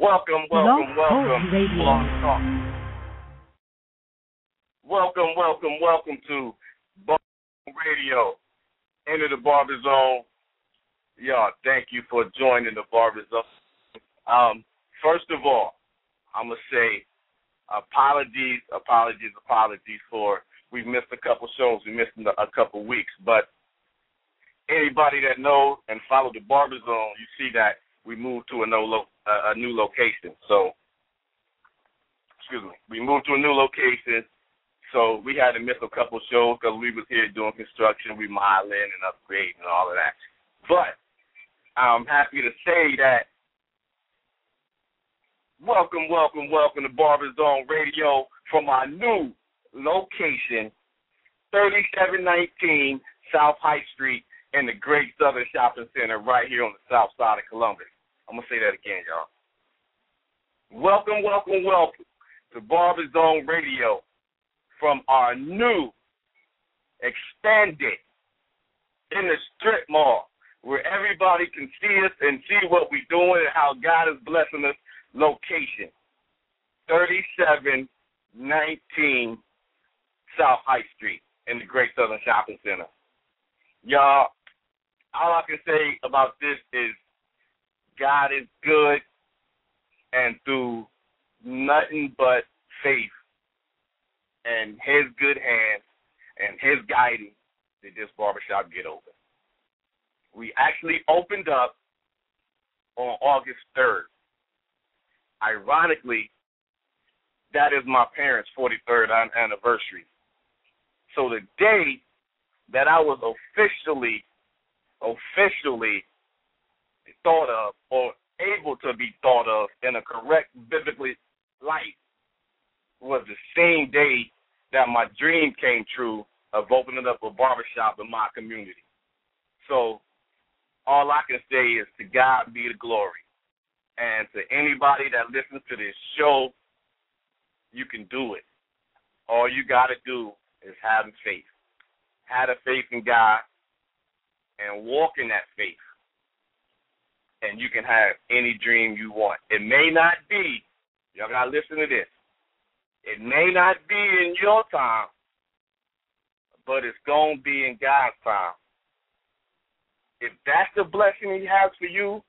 Welcome, welcome, welcome. Blog Talk. Welcome, welcome, welcome to Barber Radio. Enter the Barber Zone. Y'all, thank you for joining the Barber Zone. Um, first of all, I'm gonna say apologies, apologies, apologies for we've missed a couple shows, we missed a couple weeks, but anybody that knows and follow the Barber Zone, you see that we moved to a, no lo- a new location. So, excuse me, we moved to a new location. So we had to miss a couple shows because we was here doing construction, remodeling, and upgrading and all of that. But I'm happy to say that welcome, welcome, welcome to Barber Zone Radio from our new location, 3719 South High Street in the Great Southern Shopping Center right here on the south side of Columbus. I'm to say that again, y'all. Welcome, welcome, welcome to Barber Zone Radio from our new, expanded, in the strip mall, where everybody can see us and see what we're doing and how God is blessing us location. 3719 South High Street in the Great Southern Shopping Center. Y'all, all I can say about this is God is good, and through nothing but faith and His good hands and His guiding did this barbershop get open. We actually opened up on August 3rd. Ironically, that is my parents' 43rd anniversary. So the day that I was officially officially thought of or able to be thought of in a correct biblically light was the same day that my dream came true of opening up a barbershop in my community. So all I can say is to God be the glory. And to anybody that listens to this show, you can do it. All you got to do is have faith. Have a faith in God and walk in that faith. And you can have any dream you want. It may not be, y'all got to listen to this. It may not be in your time, but it's to be in God's time. If that's the blessing He has for you,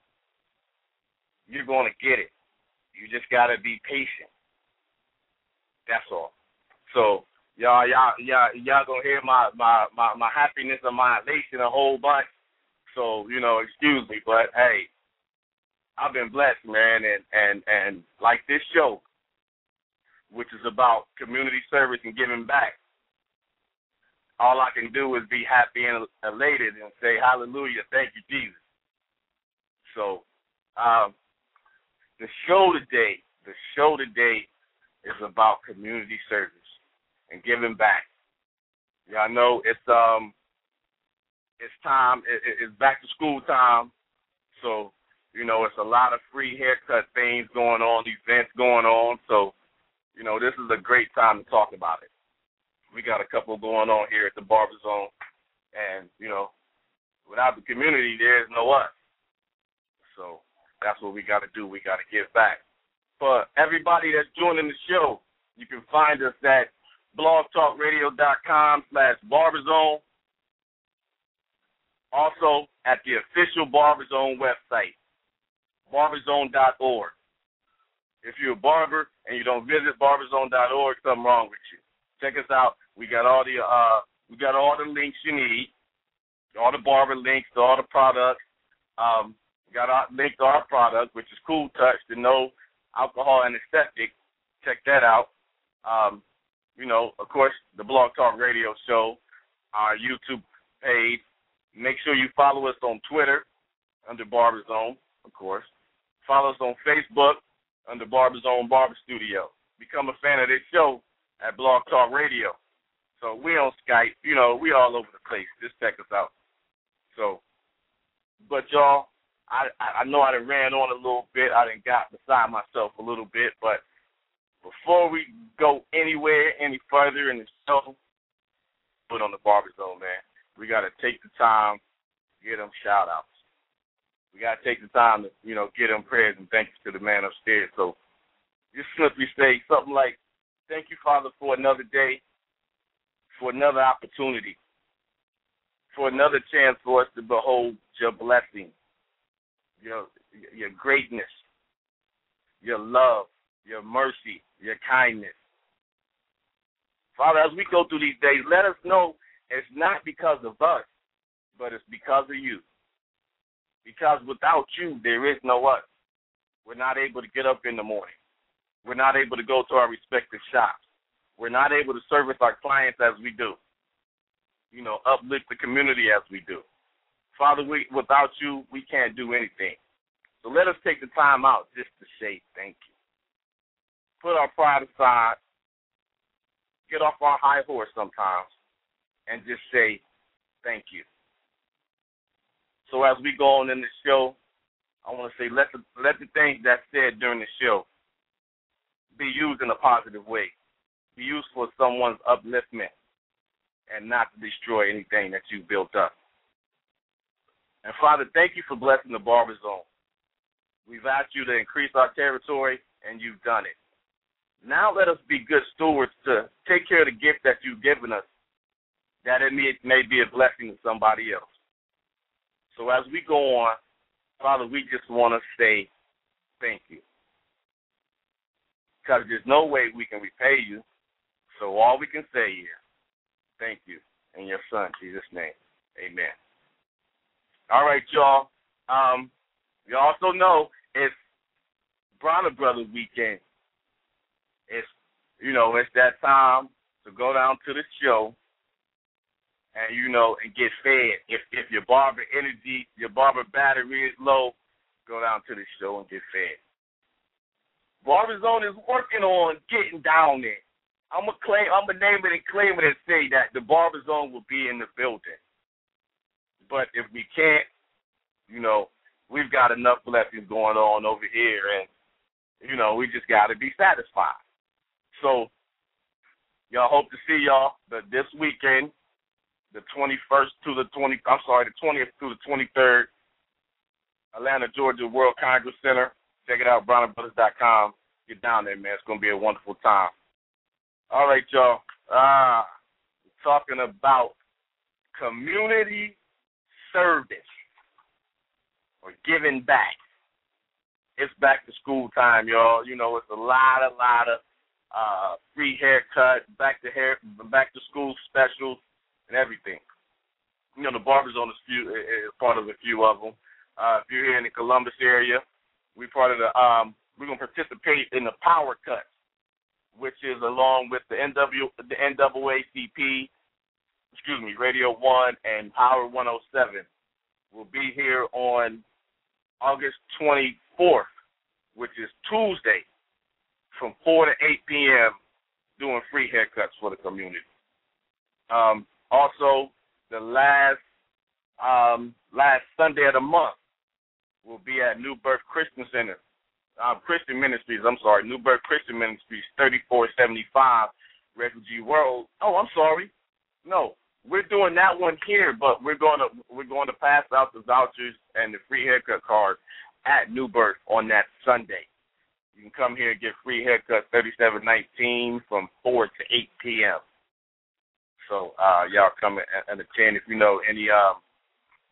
you're to get it. You just got to be patient. That's all. So y'all, y'all, y'all, y'all gonna hear my my my my happiness and my elation a whole bunch. So you know, excuse me, but hey, I've been blessed, man, and and and like this show, which is about community service and giving back. All I can do is be happy and elated and say hallelujah, thank you, Jesus. So, um, the show today, the show today is about community service and giving back. Y'all know it's um it's time. It, it's back to school time, so you know it's a lot of free haircut things going on, events going on. So you know this is a great time to talk about it. We got a couple going on here at the Barber Zone, and you know without the community, there's no us. So that's what we got to do. We got to give back. For everybody that's joining the show, you can find us at blogtalkradio.com slash barberzone. Also at the official Barberzone website, barberzone.org. If you're a barber and you don't visit barberzone.org, something wrong with you. Check us out. We got all the uh we got all the links you need, all the barber links all the products. Um, got our link to our product, which is Cool Touch, the no alcohol anesthetic. Check that out. Um, you know, of course, the Blog Talk Radio Show, our YouTube page. Make sure you follow us on Twitter under Barber Zone, of course. Follow us on Facebook under Barber Zone Barber Studio. Become a fan of this show at Blog Talk Radio. So we on Skype, you know, we all over the place. Just check us out. So, but y'all, I I know I done ran on a little bit. I done got beside myself a little bit, but before we go anywhere any further in the show, put on the Barber Zone, man. We got to take the time get them shout outs. We gotta take the time to, you know, get them prayers and thank you to the man upstairs. So just simply say something like, Thank you, Father, for another day, for another opportunity, for another chance for us to behold your blessing, your your greatness, your love, your mercy, your kindness. Father, as we go through these days, let us know it's not because of us, but it's because of you. Because without you, there is no us. We're not able to get up in the morning. We're not able to go to our respective shops. We're not able to service our clients as we do. You know, uplift the community as we do. Father, we, without you, we can't do anything. So let us take the time out just to say thank you. Put our pride aside, get off our high horse sometimes, and just say thank you. So as we go on in the show, I want to say let the let the things that said during the show be used in a positive way, be used for someone's upliftment, and not to destroy anything that you built up. And Father, thank you for blessing the barber zone. We've asked you to increase our territory, and you've done it. Now let us be good stewards to take care of the gift that you've given us, that it may, may be a blessing to somebody else. So as we go on, Father, we just want to say thank you. Because there's no way we can repay you. So all we can say is thank you in your son, Jesus' name. Amen. All right, y'all. Um, you also know it's Bronner Brothers weekend. It's you know, it's that time to go down to the show and you know, and get fed. If if your barber energy, your barber battery is low, go down to the show and get fed. Barber Zone is working on getting down there. I'm gonna claim, I'm gonna name it and claim it and say that the Barber Zone will be in the building. But if we can't, you know, we've got enough blessings going on over here, and you know, we just got to be satisfied. So, y'all hope to see y'all the, this weekend, the 21st to the 20. I'm sorry, the 20th to the 23rd, Atlanta, Georgia World Congress Center. Check it out, BronnerBrothers.com. Get down there, man. It's gonna be a wonderful time. All right, y'all. Ah, talking about community service or giving back. It's back to school time, y'all. You know, it's a lot, a lot of uh, free haircut, back to hair, back to school specials, and everything. You know, the Barber Zone the few is part of a few of them. Uh, if you're here in the Columbus area, we part of the um, we're gonna participate in the power cut, which is along with the NW the NAACP, excuse me, Radio One and Power 107. We'll be here on August 24th, which is Tuesday, from 4 to 8 p.m. doing free haircuts for the community. Um, also, the last um, last Sunday of the month will be at New Birth Christian Center, uh, Christian Ministries. I'm sorry, New Birth Christian Ministries, 3475 Refugee Road. Oh, I'm sorry. No, we're doing that one here, but we're going to we're going to pass out the vouchers and the free haircut card at New Birth on that Sunday. You can come here and get free haircut 3719 from 4 to 8 p.m. So uh, y'all come and attend if you know any um,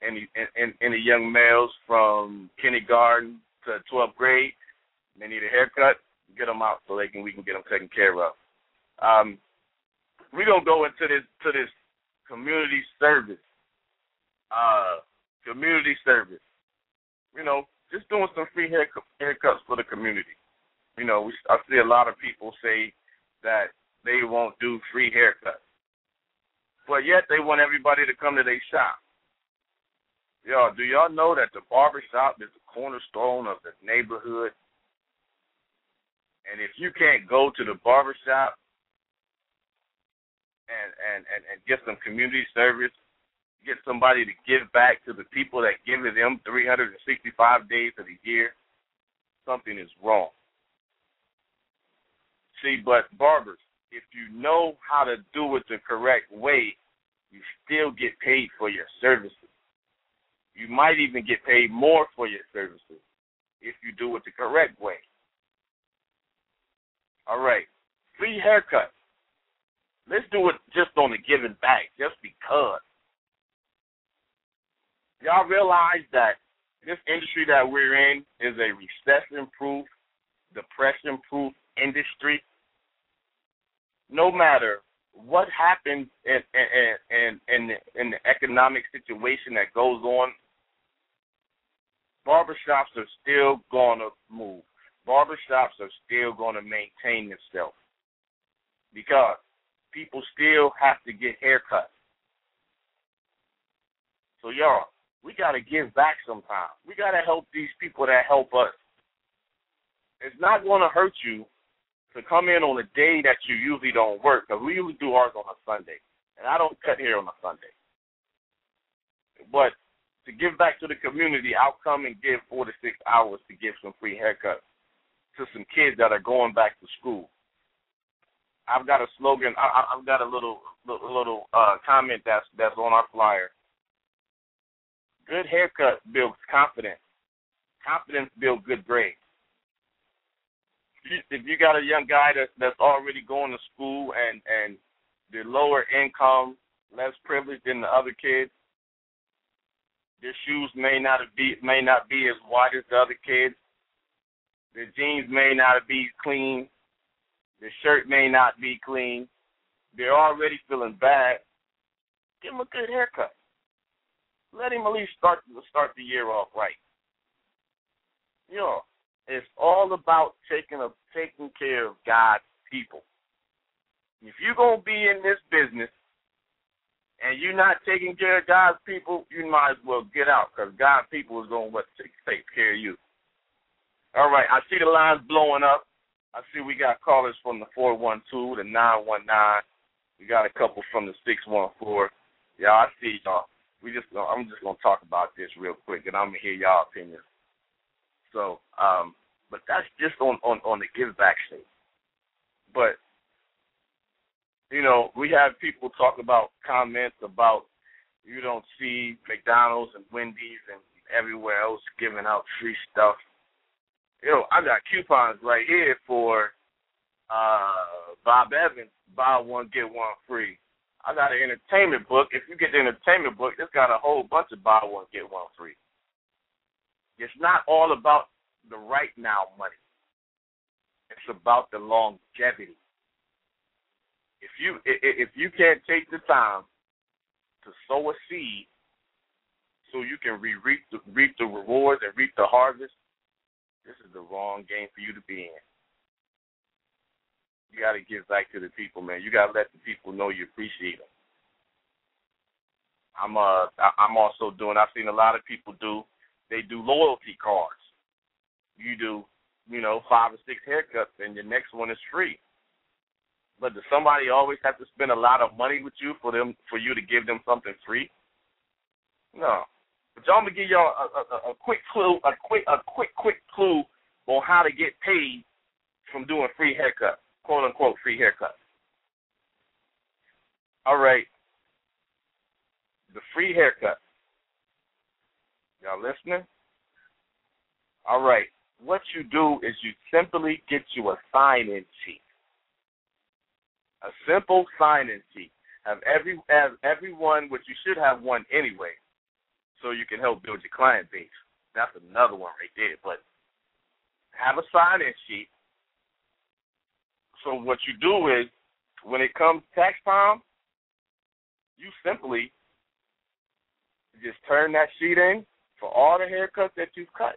any, any any young males from kindergarten to 12th grade. They need a haircut. Get them out so they can we can get them taken care of. Um, we're gonna go into this to this community service. Uh, community service. You know, just doing some free hair, haircuts for the community. You know, we, I see a lot of people say that they won't do free haircuts, but yet they want everybody to come to their shop. Y'all, do y'all know that the barber shop is the cornerstone of the neighborhood? And if you can't go to the barber shop and, and, and, and get some community service, get somebody to give back to the people that give it them 365 days of the year, something is wrong. See, but barbers, if you know how to do it the correct way, you still get paid for your services. You might even get paid more for your services if you do it the correct way. All right. Free haircut. Let's do it just on the giving back, just because. Y'all realize that this industry that we're in is a recession proof, depression proof industry. No matter what happens in in in in the, in the economic situation that goes on, barbershops are still gonna move. Barbershops are still gonna maintain themselves because people still have to get haircuts. So y'all, we got to give back sometimes. We got to help these people that help us. It's not going to hurt you to come in on a day that you usually don't work because we usually do ours on a Sunday, and I don't cut hair on a Sunday. But to give back to the community, I'll come and give four to six hours to give some free haircuts to some kids that are going back to school. I've got a slogan. I, I've got a little little, little uh, comment that's that's on our flyer Good haircut builds confidence. Confidence builds good grades. If you got a young guy that that's already going to school and and the lower income, less privileged than the other kids, their shoes may not be may not be as wide as the other kids. Their jeans may not be clean. Their shirt may not be clean. They're already feeling bad. Give them a good haircut let him at least start start the year off right. Know, it's all about taking a taking care of God's people. If you're gonna be in this business and you're not taking care of God's people, you might as well get out because God's people is gonna what take, take care of you. All right, I see the lines blowing up. I see we got callers from the four one two, the nine one nine. We got a couple from the six one four. Yeah, I see y'all we just I'm just gonna talk about this real quick, and I'm gonna hear y'all opinions. So, um, but that's just on on on the give back state. But you know, we have people talk about comments about you don't see McDonald's and Wendy's and everywhere else giving out free stuff. Know, I got coupons right here for uh Bob Evans, buy one get one free. I got an entertainment book. If you get the entertainment book, it's got a whole bunch of buy one get one free. It's not all about the right now money. It's about the longevity. If you if you can't take the time to sow a seed so you can re- reap the reap the rewards and reap the harvest, this is the wrong game for you to be in you got to give back to the people, man. You got to let the people know you appreciate them. I'm uh I'm also doing. I've seen a lot of people do. They do loyalty cards. You do, you know, five or six haircuts, and your next one is free. But does somebody always have to spend a lot of money with you for them for you to give them something free? No. But y'all, I'm gonna give y'all a, a, a quick clue, a quick, a quick, quick clue on how to get paid from doing free haircuts quote unquote free haircut. All right. The free haircut. Y'all listening? All right. What you do is you simply get you a sign in sheet. A simple sign in sheet. Have every have everyone which you should have one anyway, so you can help build your client base. That's another one right there. But have a sign in sheet so what you do is, when it comes tax time, you simply just turn that sheet in for all the haircuts that you've cut,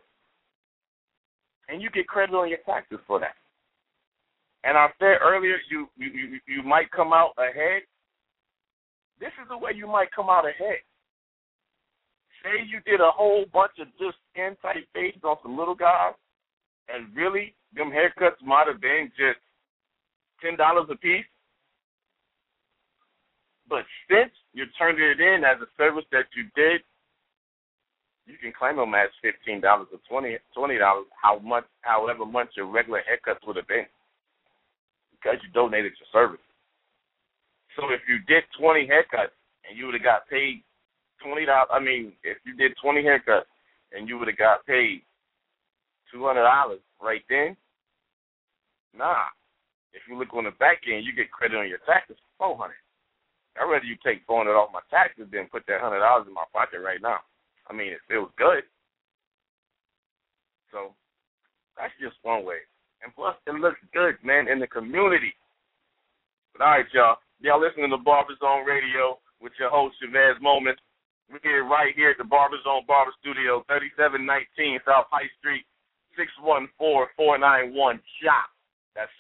and you get credit on your taxes for that. And I said earlier, you you you, might come out ahead. This is the way you might come out ahead. Say you did a whole bunch of just skin tight faces on some little guys, and really them haircuts might have been just ten dollars a piece. But since you're turning it in as a service that you did, you can claim them as fifteen dollars or twenty twenty dollars, how much however much your regular haircuts would have been. Because you donated your service. So if you did twenty haircuts and you would have got paid twenty dollars. I mean, if you did twenty haircuts and you would have got paid two hundred dollars right then, nah. If you look on the back end, you get credit on your taxes for four hundred. I'd rather you take four hundred off my taxes than put that hundred dollars in my pocket right now. I mean, it feels good. So that's just one way. And plus, it looks good, man, in the community. But all right, y'all. Y'all listening to Barber Zone Radio with your host, Chavez Moments. We're here right here at the Barber Zone Barber Studio, 3719 South High Street, 614-491-SHOP. That's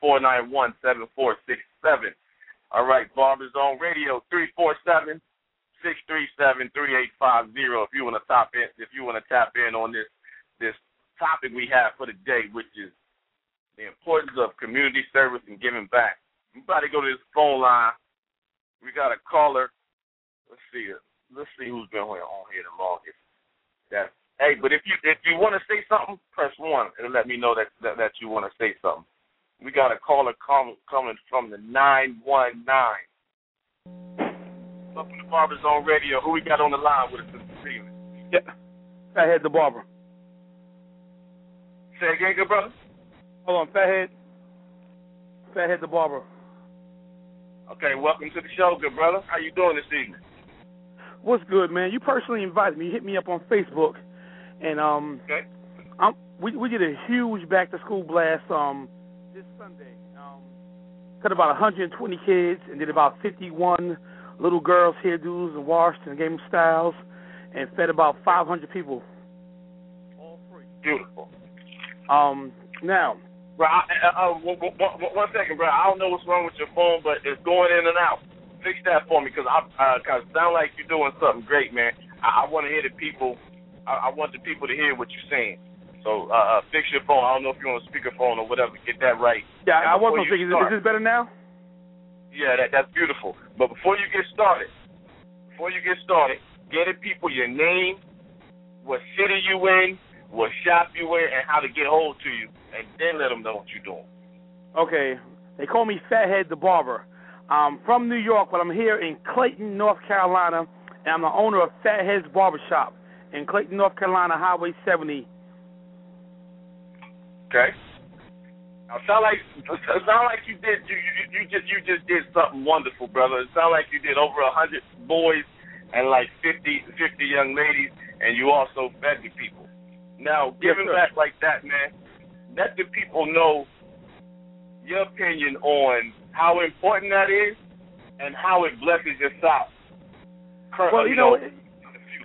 614-491-7467. All right, Barber Zone Radio, 347 637 3850 if you want to tap in if you want to tap in on this this topic we have for the day, which is the importance of community service and giving back. About go to this phone line. We got a caller. Let's see. Let's see who's been on here the longest. That's hey, but if you if you want to say something, press one and let me know that that, that you want to say something. We got a caller com- coming from the nine one nine. Welcome the Barber Zone Radio. Who we got on the line with us this evening? Yeah, Fathead the barber. Say again, good brother. Hold on, Fathead. Fathead the barber. Okay, welcome to the show, good brother. How you doing this evening? What's good, man? You personally invited me. You hit me up on Facebook, and um, okay. I'm, we we did a huge back to school blast um this Sunday. Um, cut about 120 kids and did about 51 little girls hairdos and washed and gave them styles, and fed about 500 people. All free. Beautiful. Um, now Bro, I, uh, uh, one, one, one second, bro. I don't know what's wrong with your phone, but it's going in and out. Fix that for me, cause I, uh, cause it sound like you're doing something great, man. I, I want to hear the people. I, I want the people to hear what you're saying. So uh, uh, fix your phone. I don't know if you're on a speakerphone or whatever. Get that right. Yeah, and I was before on you speaker. Is this better now? Yeah, that that's beautiful. But before you get started, before you get started, get the people your name, what city you in, what shop you in, and how to get hold to you, and then let them know what you're doing. Okay. They call me Fathead the Barber. I'm from New York, but I'm here in Clayton, North Carolina, and I'm the owner of Fathead's Barbershop in Clayton, North Carolina, Highway 70. Okay. Now, sound like it sound like you did you, you you just you just did something wonderful, brother. It sound like you did over a hundred boys and like 50, 50 young ladies, and you also fed the people. Now, giving sir. back like that, man, let the people know your opinion on how important that is and how it blesses your. Cur- Well, you know, in the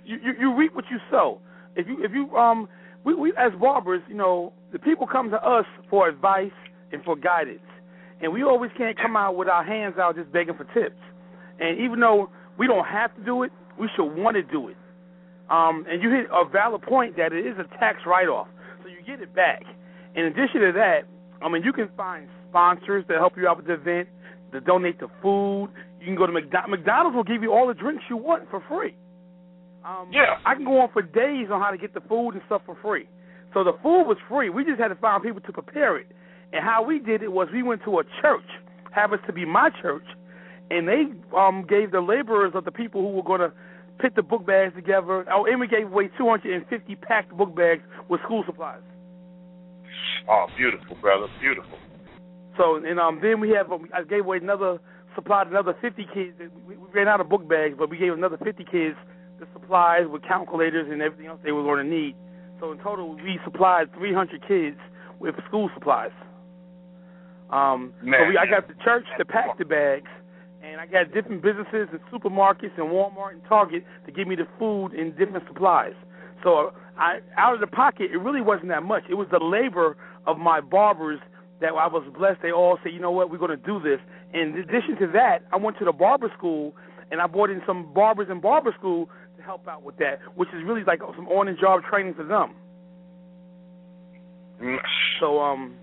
you, you you reap what you sow. If you if you um we we as barbers, you know, the people come to us for advice and for guidance, and we always can't come out with our hands out just begging for tips. And even though we don't have to do it, we should want to do it. Um, and you hit a valid point that it is a tax write-off, so you get it back. In addition to that, I mean, you can find sponsors to help you out with the event, to donate the food. You can go to McDonald's. McDonald's will give you all the drinks you want for free. Um, Yeah. I can go on for days on how to get the food and stuff for free. So the food was free. We just had to find people to prepare it. And how we did it was we went to a church, happens to be my church, and they um gave the laborers of the people who were going to put the book bags together. Oh, and we gave away 250 packed book bags with school supplies. Oh, beautiful, brother, beautiful. So and um then we have um, I gave away another supplied another 50 kids. We, we ran out of book bags, but we gave another 50 kids the supplies with calculators and everything else they were going to need. So in total, we supplied 300 kids with school supplies. Um, so we, I got the church to pack the bags, and I got different businesses and supermarkets and Walmart and Target to give me the food and different supplies. So I, out of the pocket, it really wasn't that much. It was the labor of my barbers that I was blessed. They all said, you know what, we're going to do this. In addition to that, I went to the barber school and I brought in some barbers in barber school help out with that, which is really like some on-the-job training for them. Mm, So um,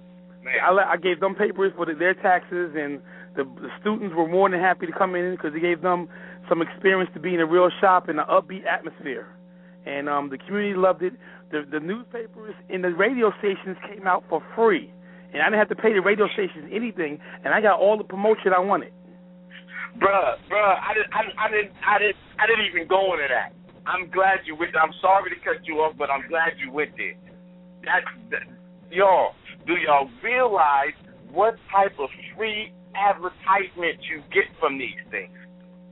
Man. I, let- I gave them papers for the, their taxes, and the, the students were more than happy to come in because it gave them some experience to be in a real shop in an upbeat atmosphere. And um, the community loved it. The, the newspapers and the radio stations came out for free, and I didn't have to pay the radio stations anything, and I got all the promotion I wanted. Bruh, bruh, I didn't, I, I didn't, I didn't, I didn't even go into that. I'm glad you went. I'm sorry to cut you off, but I'm glad you went there. That, that y'all, do y'all realize what type of free advertisement you get from these things?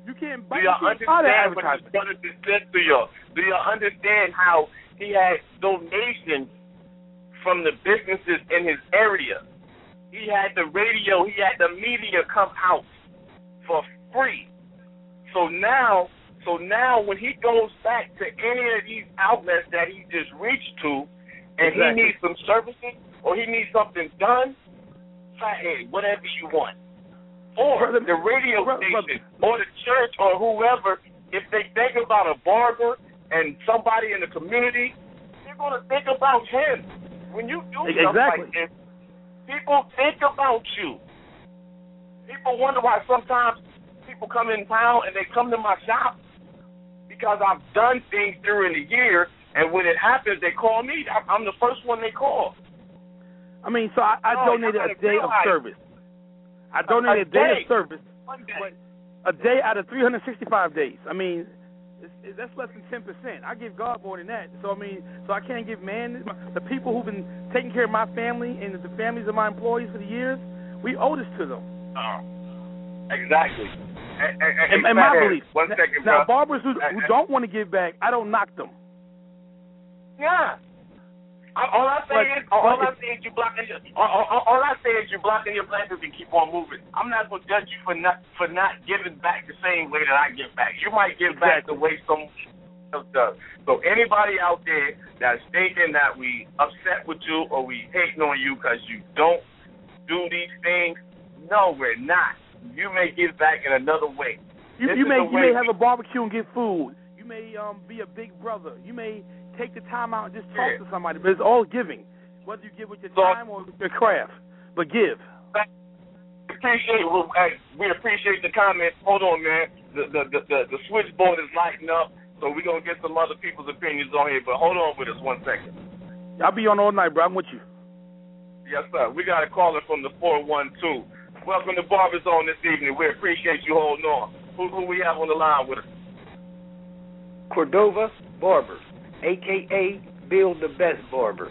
You can't Do buy, y'all you can't buy understand what his brother just said to y'all? Do y'all understand how he had donations from the businesses in his area? He had the radio, he had the media come out for free. So now, so now when he goes back to any of these outlets that he just reached to, and Exactly. he needs some services or he needs something done, hey, whatever you want. Or Brother- the radio brother- station or the church or whoever, if they think about a barber and somebody in the community, they're gonna think about him. When you do E- stuff like this, people think about you. People wonder why sometimes people come in town and they come to my shop because I've done things during the year, and when it happens, they call me. I'm- the first one they call. I mean, so I, I No, donated a day of service. I donated a, day, day. of service, One day. but a day out of 365 days. I mean, it's, it's, that's less than 10 percent. I give God more than that. So I mean, so I can't give man the people who've been taking care of my family and the families of my employees for the years. We owe this to them. Oh, exactly. And, and, and, And, and my and- belief. One now, second, now, bro. barbers who, who don't want to give back, I don't knock them. Yeah. All all I say But- is, all, all I say is you blocking your, all, all, all I say is you blocking your blessings and keep on moving. I'm not gonna judge you for not for not giving back the same way that I give back. You might give back the way some else does. So anybody out there that's thinking that we upset with you or we hating on you because you don't do these things, no, we're not. You may give back in another way. You, you may you may have a barbecue and get food. You may um be a big brother. You may take the time out and just talk Yeah. to somebody. But it's all giving, whether you give with your So- time or with your craft. But give. appreciate well, hey, we appreciate the comments. Hold on, man. The the the the, the switchboard is lighting up, so we're gonna get some other people's opinions on here. But hold on with us one second. I'll be on all night, bro. I'm with you. Yes, sir. We got a caller from the four one two. Welcome to Barber Zone this evening. We appreciate you holding on. Who who we have on the line with us? Cordova Barber, aka Bill the Best Barber.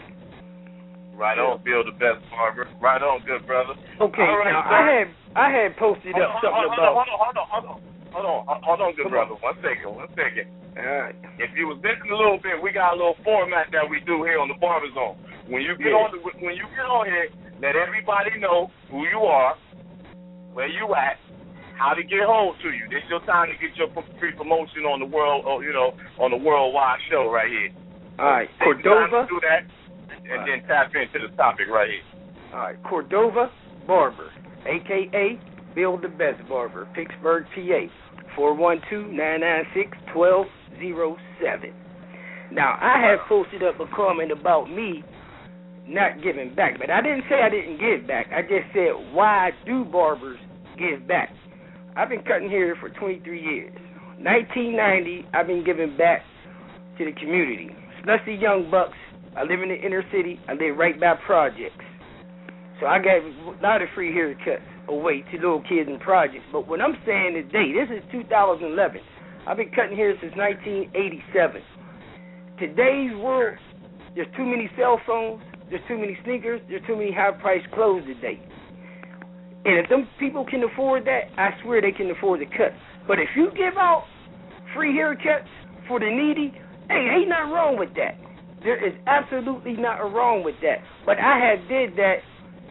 Right on, Bill the best barber. Right on, good brother. Okay, All right, now. I had I had posted Hold up on, something hold on, about. hold on, hold on, hold on, hold on, hold on, on, good Come on. brother. One second, one second. All right. if you was listening a little bit, we got a little format that we do here on the Barber Zone. When you get Yeah. on, the, when you get on here, let everybody know who you are, where you at, how to get hold to you. This your time to get your free promotion on the world, or you know, on the worldwide show right here. All right, Take the time Cordova. do that, and then tap into the topic right here. All right, Cordova Barber, aka Bill the Best Barber, Pittsburgh, PA, four one two nine nine six twelve zero seven. Now I have posted up a comment about me not giving back, but I didn't say I didn't give back. I just said why do barbers give back? I've been cutting hair for 23 years. 1990, I've been giving back to the community, especially young bucks. I live in the inner city. I live right by projects. So I gave a lot of free haircuts away to little kids in projects. But what I'm saying today, this is 2011. I've been cutting hair since 1987. Today's world, there's too many cell phones, there's too many sneakers, there's too many high-priced clothes today. And if them people can afford that, I swear they can afford the cut. But if you give out free haircuts for the needy, hey, ain't nothing wrong with that. There is absolutely nothing wrong with that. But I had did that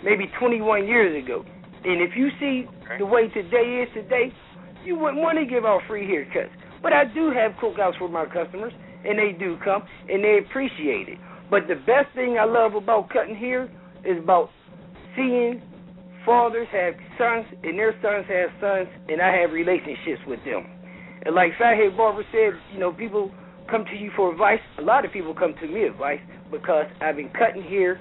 maybe 21 years ago. And if you see the way today is today, you wouldn't want to give out free haircuts. But I do have cookouts for my customers, and they do come, and they appreciate it. But the best thing I love about cutting hair is about seeing fathers have sons, and their sons have sons, and I have relationships with them. And like Fathead Barber said, you know, people come to you for advice. A lot of people come to me advice because I've been cutting hair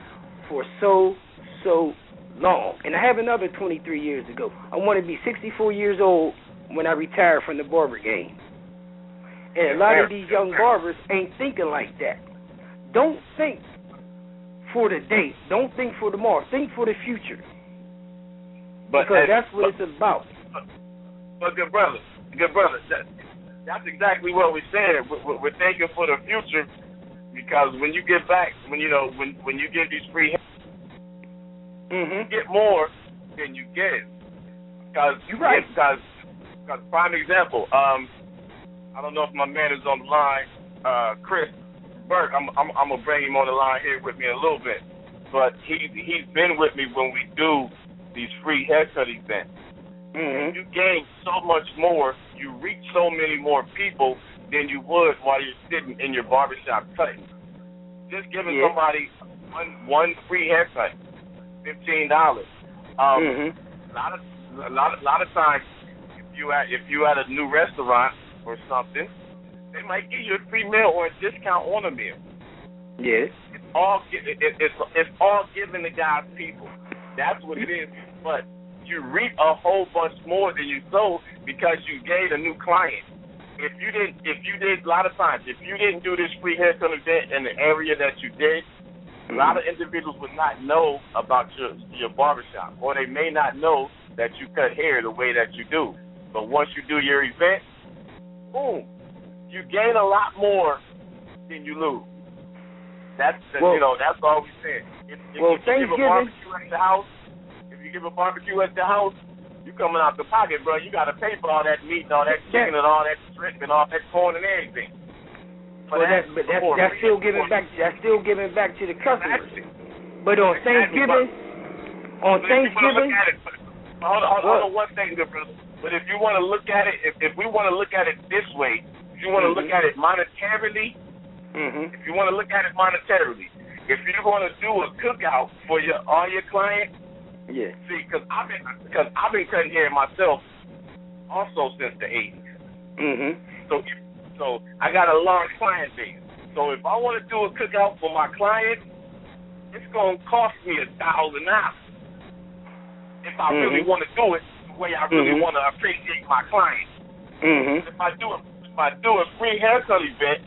for so, so long. And I have another 23 years ago. I want to be 64 years old when I retire from the barber game. And a lot of these young barbers ain't thinking like that. Don't think for the day. Don't think for tomorrow. Think for the future. But because as- that's what but- it's about. but good brother, good brother, that, that's exactly what we're saying. We're, we're thinking for the future because when you get back, when you know, when when you get these free, mm-hmm. you get more than you get. Because you right. Because, because prime example. Um, I don't know if my man is on the line, uh, Chris Burke. I'm I'm I'm gonna bring him on the line here with me in a little bit, but he he's been with me when we do these free haircut events. Mm-hmm. You gain so much more. You reach so many more people than you would while you're sitting in your barbershop cutting. Just giving yeah. somebody one one free haircut, fifteen dollars. Um, mm-hmm. A lot of a lot a lot of times, if you at if you at a new restaurant or something, they might give you a free meal or a discount on a meal. Yes. It's all it, it, it's it's all given to God's people. That's what it is. But you reap a whole bunch more than you sold because you gained a new client. If you didn't, if you did a lot of times, if you didn't do this free haircut event in the area that you did, a lot of individuals would not know about your your barbershop, or they may not know that you cut hair the way that you do. But once you do your event, boom, you gain a lot more than you lose. That's the, well, you know that's all we said. If, if well, you give a barbecue at the house, if you give a barbecue at the house, you coming out the pocket, bro. You got to pay for all that meat and all that chicken and all that shrimp and all that corn and everything. But well, that's but that's, that's still giving back. That's still giving back to the customers. But on Thanksgiving, on Thanksgiving, hold on, hold on one thing, good brother. But if you want to look at it, if, if we want to look at it this way, if you want to mm-hmm. look at it monetarily, mm-hmm. if you want to look at it monetarily, if you're going to do a cookout for your all your clients, yeah. See, because I've been because I've been cutting hair myself, also since the '80s. Mm-hmm. So so I got a large client base. So if I want to do a cookout for my clients, it's gonna cost me a thousand dollars. If I mm-hmm. really want to do it the way I really mm-hmm. want to appreciate my clients. Mhm. If I do a if I do a free haircut event,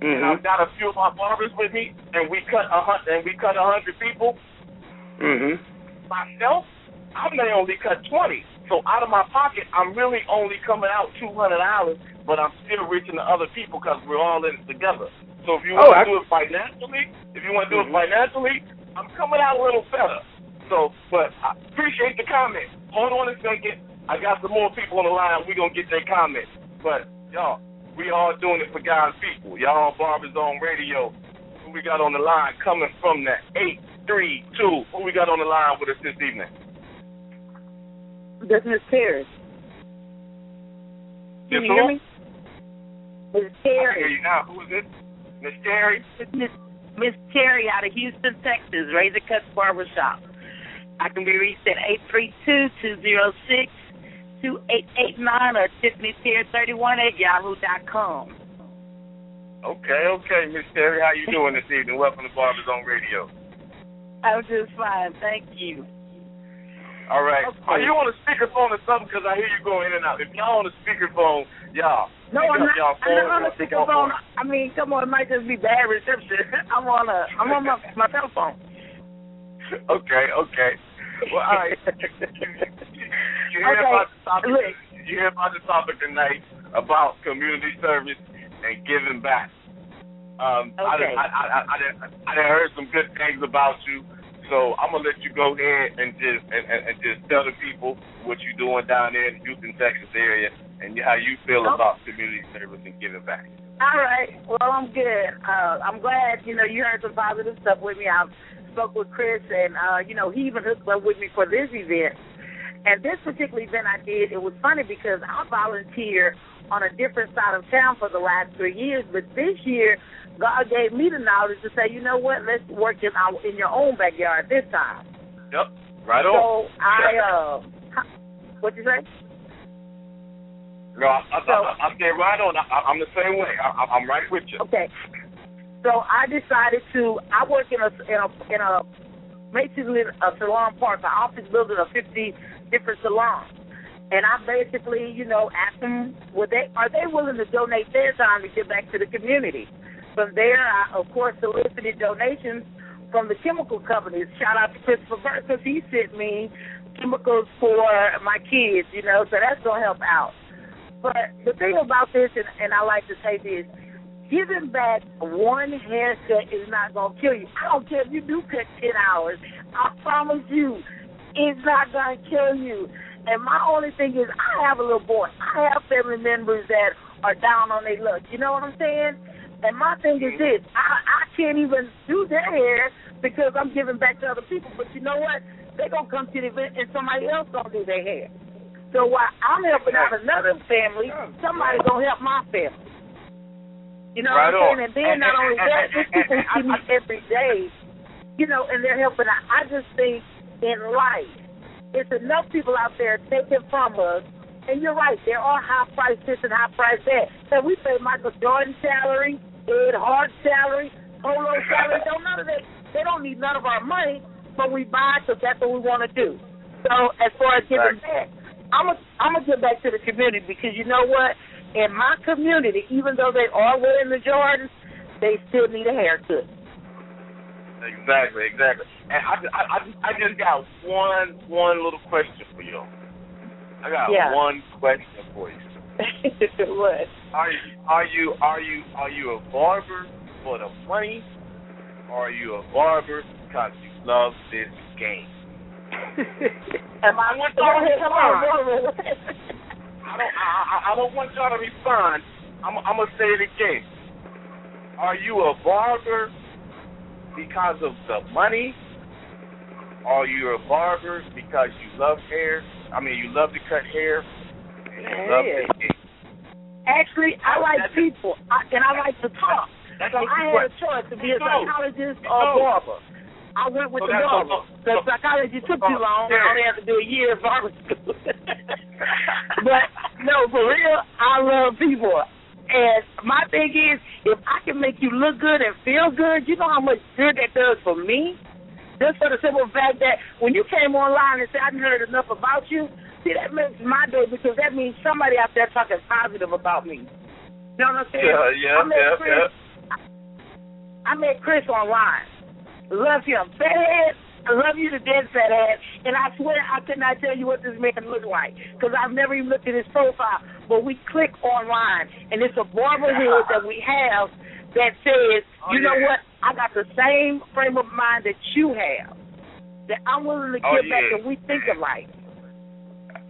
mm-hmm. and I've got a few of my barbers with me, and we cut a hundred and we cut a hundred people. Mhm myself, I may only cut twenty. So out of my pocket, I'm really only coming out two hundred dollars, but I'm still reaching the other people because we're all in it together. So if you want oh, to do it financially, if you want to do mm-hmm. it financially, I'm coming out a little better. So, but I appreciate the comment. Hold on a second. I got some more people on the line. We're going to get their comments. But, y'all, we all doing it for God's people. Y'all Barber Zone Radio. Who we got on the line coming from that 832. Who we got on the line with us this evening? This Miss Terry. Can you hear me? Miss Terry. I hear you now. Who is this? Miss Terry? Miss Miss Terry out of Houston, Texas, Razor Cuts Barbershop. I can be reached at eight three two two zero six two eight eight nine or Tiffany Terry thirty one at yahoo dot com. Okay, okay, Miss Terry, how you doing this evening? Welcome to Barber Zone Radio. I'm just fine, thank you. All right. Okay. Are you on a speakerphone or something? Because I hear you going in and out. If y'all on a speakerphone, y'all. No, I'm not. Y'all I'm not on a speakerphone. I mean, come on, it might just be bad reception. I'm on a. I'm on my my cell phone. Okay, okay. Well, all right. you, hear okay. about the topic? Look. You hear about the topic tonight about community service and giving back. Um, okay. I, I, I, I, I, I, heard some good things about you. So I'm gonna let you go ahead and just and, and, and just tell the people what you're doing down there in the Houston, Texas area, and how you feel Oh. about community service and giving back. All right. Well, I'm good. Uh, I'm glad you know you heard some positive stuff with me. I spoke with Chris, and uh, you know he even hooked up with me for this event. And this particular event I did, it was funny because I volunteered on a different side of town for the last three years, but this year God gave me the knowledge to say, you know what, let's work in our in your own backyard this time. Yep. Right on. So I uh, what you say? No, I, I, So- I, I'm there right on. I, I'm the same way. I, I'm right with you. Okay. So I decided to. I work in a in a in a basically a salon park, an office building of 50 different salons, and I basically, you know, asked them, would they are they willing to donate their time to give back to the community? From there, I of course solicited donations from the chemical companies. Shout out to Christopher Burke because he sent me chemicals for my kids, you know, so that's gonna help out. But the thing about this, and, and I like to say this, giving back one haircut is not gonna kill you. I don't care if you do cut ten hours. I promise you, it's not gonna kill you. And my only thing is, I have a little boy. I have family members that are down on their luck. You know what I'm saying? And my thing is this: I I can't even do their hair because I'm giving back to other people. But you know what? They're gonna come to the event and somebody else gonna do their hair. So while I'm helping out another family, somebody's gonna help my family. You know right what I'm saying? And then and, not and, only and, that, these people see me every day, you know, and they're helping out. I just think in life, it's enough people out there taking from us. And you're right, there are high price this and high price that. And we pay Michael Jordan salary, Ed Hardy salary, Polo salary. don't none of that. They don't need none of our money, but we buy because that's what we want to do. So as far as giving back, I'm gonna I'm gonna give back to the community because you know what? In my community, even though they are wearing the Jordans, they still need a haircut. Exactly, exactly. And I, I, I, I just got one, one little question for you. I got Yeah. one question for you. what? Are you, are you, are you, are you a barber for the money, or are you a barber because you love this game? Am I? want y'all to respond. I don't, I, I, I don't want y'all to respond. I'm, I'm gonna say it again. Are you a barber because of the money? Or you're you a barber because you love hair? I mean, you love to cut hair. And you love Yeah. Actually, I like people, I, and I like to talk. That's So I had a choice to be a psychologist or a barber. I went with So the barber. The so- psychology took too long. I only had to do a year of barber school. but no, for real, I love people. And my thing is, if I can make you look good and feel good, you know how much good that does for me. Just for the simple fact that when you came online and said I've heard enough about you, see that makes my day because that means somebody out there talking positive about me. You know what I'm saying? Yeah, yeah, I met yeah, Chris, I met Chris online. Love him. Fathead, I love you to death, Fathead. And I swear I could not tell you what this man looked like because I've never even looked at his profile. But we click online, and it's a barber hood that we have that says, Oh, you know what? I got the same frame of mind that you have. That I'm willing to Oh, give back, yeah. and we think alike.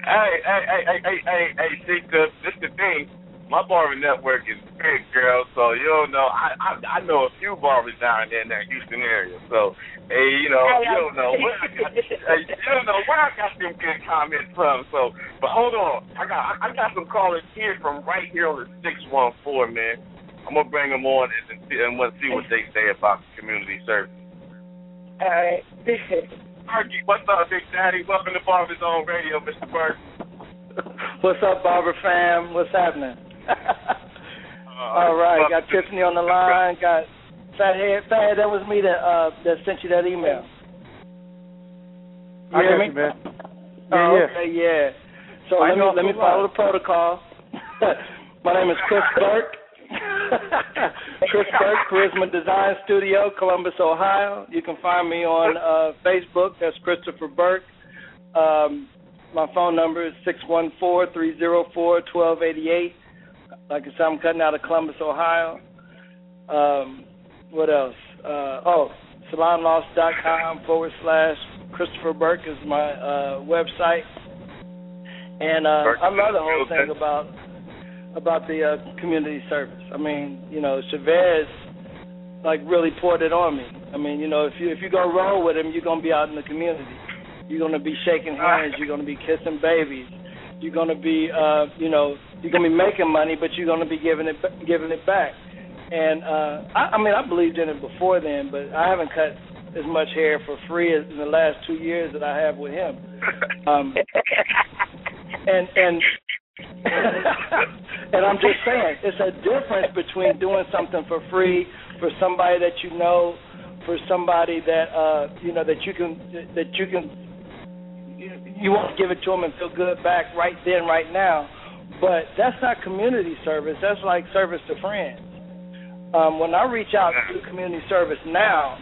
Hey, hey, hey, hey, hey, hey, hey, see, cause this the thing. My barber network is big, girl. So you don't know. I I, I know a few barbers down there in that Houston area. So hey, you know, Hey, you don't know where I got, hey, you don't know where I got them good comments from. So, but hold on, I got I, I got some callers here from right here on the six one four, man. I'm gonna bring them on and and, see, and see what they say about community service. All right. Archie, what's up, Big Daddy? Welcome to Barber's Zone Radio, Mr. Burke. What's up, Barber fam? What's happening? All right, got Tiffany on the line. Got Fathead. Fathead, that was me that uh that sent you that email. You I hear me? you, man. Oh, Yeah, yeah. okay, yeah. So I let me let me follow the protocol. My name is Chris Burke. Chris Burke, Charisma Design Studio, Columbus, Ohio. You can find me on uh, Facebook. That's Christopher Burke. Um, my phone number is six one four three zero four twelve eighty eight. Like I said, I'm cutting out of Columbus, Ohio. Um, what else? Uh, oh, salonlost.com forward slash Christopher Burke is my uh, website. And uh, I love the whole thing about about the uh, community service. I mean, you know, Chavez like really poured it on me. I mean, you know, if you if you go roll with him, you're gonna be out in the community. You're gonna be shaking hands. You're gonna be kissing babies. You're gonna be, uh, you know, you're gonna be making money, but you're gonna be giving it giving it back. And uh, I, I mean, I believed in it before then, but I haven't cut as much hair for free as in the last two years that I have with him. Um, and and and I'm just saying, it's a difference between doing something for free for somebody that you know, for somebody that uh, you know that you can that you can you, you want to give it to them and feel good back right then, right now. But that's not community service. That's like service to friends. Um, when I reach out to community service now,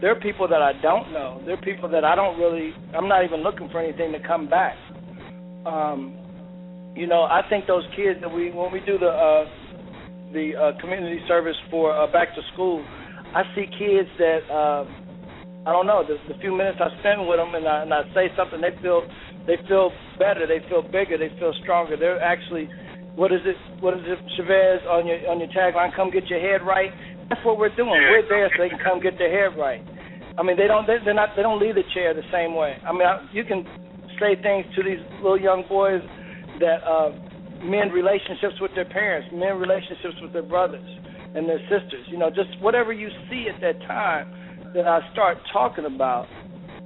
there are people that I don't know. There are people that I don't really. I'm not even looking for anything to come back. Um, you know, I think those kids that we when we do the uh, the uh, community service for uh, back to school, I see kids that uh, I don't know. The, the few minutes I spend with them and I, and I say something, they feel they feel better. They feel bigger. They feel stronger. They're actually what is it? What is it, Chavez on your on your tagline? Come get your head right. That's what we're doing. We're there so they can come get their head right. I mean, they don't. They're not. They don't leave the chair the same way. I mean, you can say things to these little young boys that uh, men relationships with their parents, men relationships with their brothers and their sisters. You know, just whatever you see at that time that I start talking about.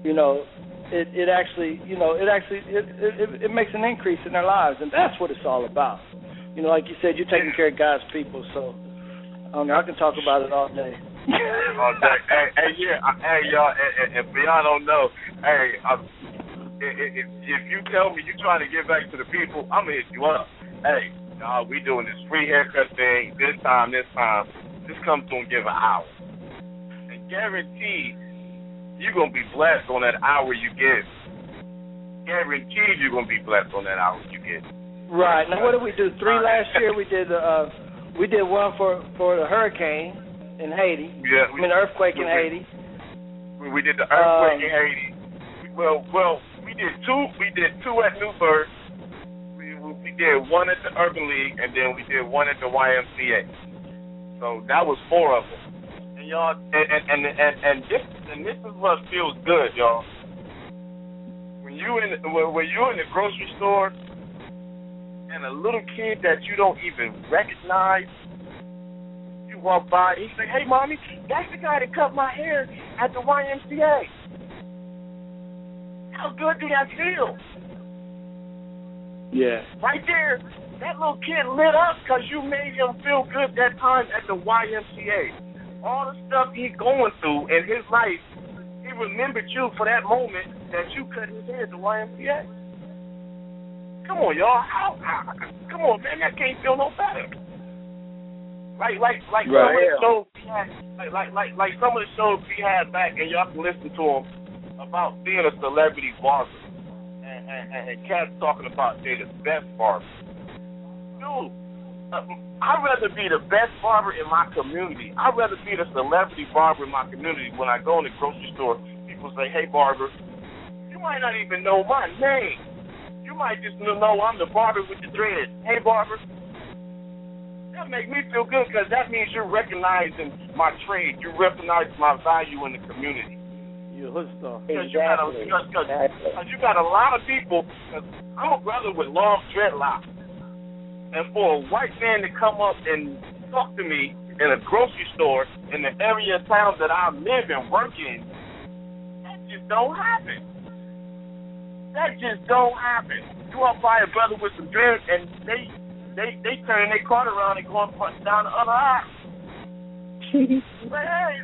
You know, it it actually you know it actually it it, it makes an increase in their lives, and that's what it's all about you know, like you said, you're taking care of God's people, so um, I can talk about it all day. all day. Hey, hey, yeah, hey, y'all, and, and y'all don't know, hey, I'm, if, if you tell me you're trying to get back to the people, I'm gonna hit you up. Hey, nah, we doing this free haircut thing this time, this time. Just come through and give an hour, and guarantee you're gonna be blessed on that hour you give. Guaranteed you're gonna be blessed on that hour you get. Right. Now, what did we do? Three last year. We did uh, we did one for for the hurricane in Haiti. Yeah. We, I mean, earthquake in Haiti. We, we did the earthquake um, in Haiti. Well, well, we did two. We did two at Newburgh. We we did one at the Urban League, and then we did one at the YMCA. So that was four of them. And y'all, and and and and, and this and this is what feels good, y'all. When you in when you in the grocery store and a little kid that you don't even recognize, you walk by, and you say, "Hey, mommy, that's the guy that cut my hair at the YMCA." How good do that feel? Yeah. Right there, that little kid lit up because you made him feel good that time at the YMCA. All the stuff he's going through in his life, he remembered you for that moment that you cut his hair at the YMCA. Come on, y'all. How, how, come on, man. That can't feel no better. Like, like, like right. some of the shows we had, like, like, like, like some of the shows we had back, and y'all can listen to them about being a celebrity barber, and and, and, and cats talking about they the best barber. Dude, I'd rather be the best barber in my community. I'd rather be the celebrity barber in my community. When I go in the grocery store, people say, "Hey, barber," you might not even know my name you might just know I'm the barber with the dreads. Hey, barber. That make me feel good because that means you're recognizing my trade. You recognize my value in the community. You hustler. Because exactly. you, got a, cause, you got a lot of people. Cause I'm a brother with long dreadlocks. And for a white man to come up and talk to me in a grocery store in the area of town that I live and work in, that just don't happen. That just don't happen. You walk by a brother with some dreads and they they they turn their car around and go and punch down the other but hey,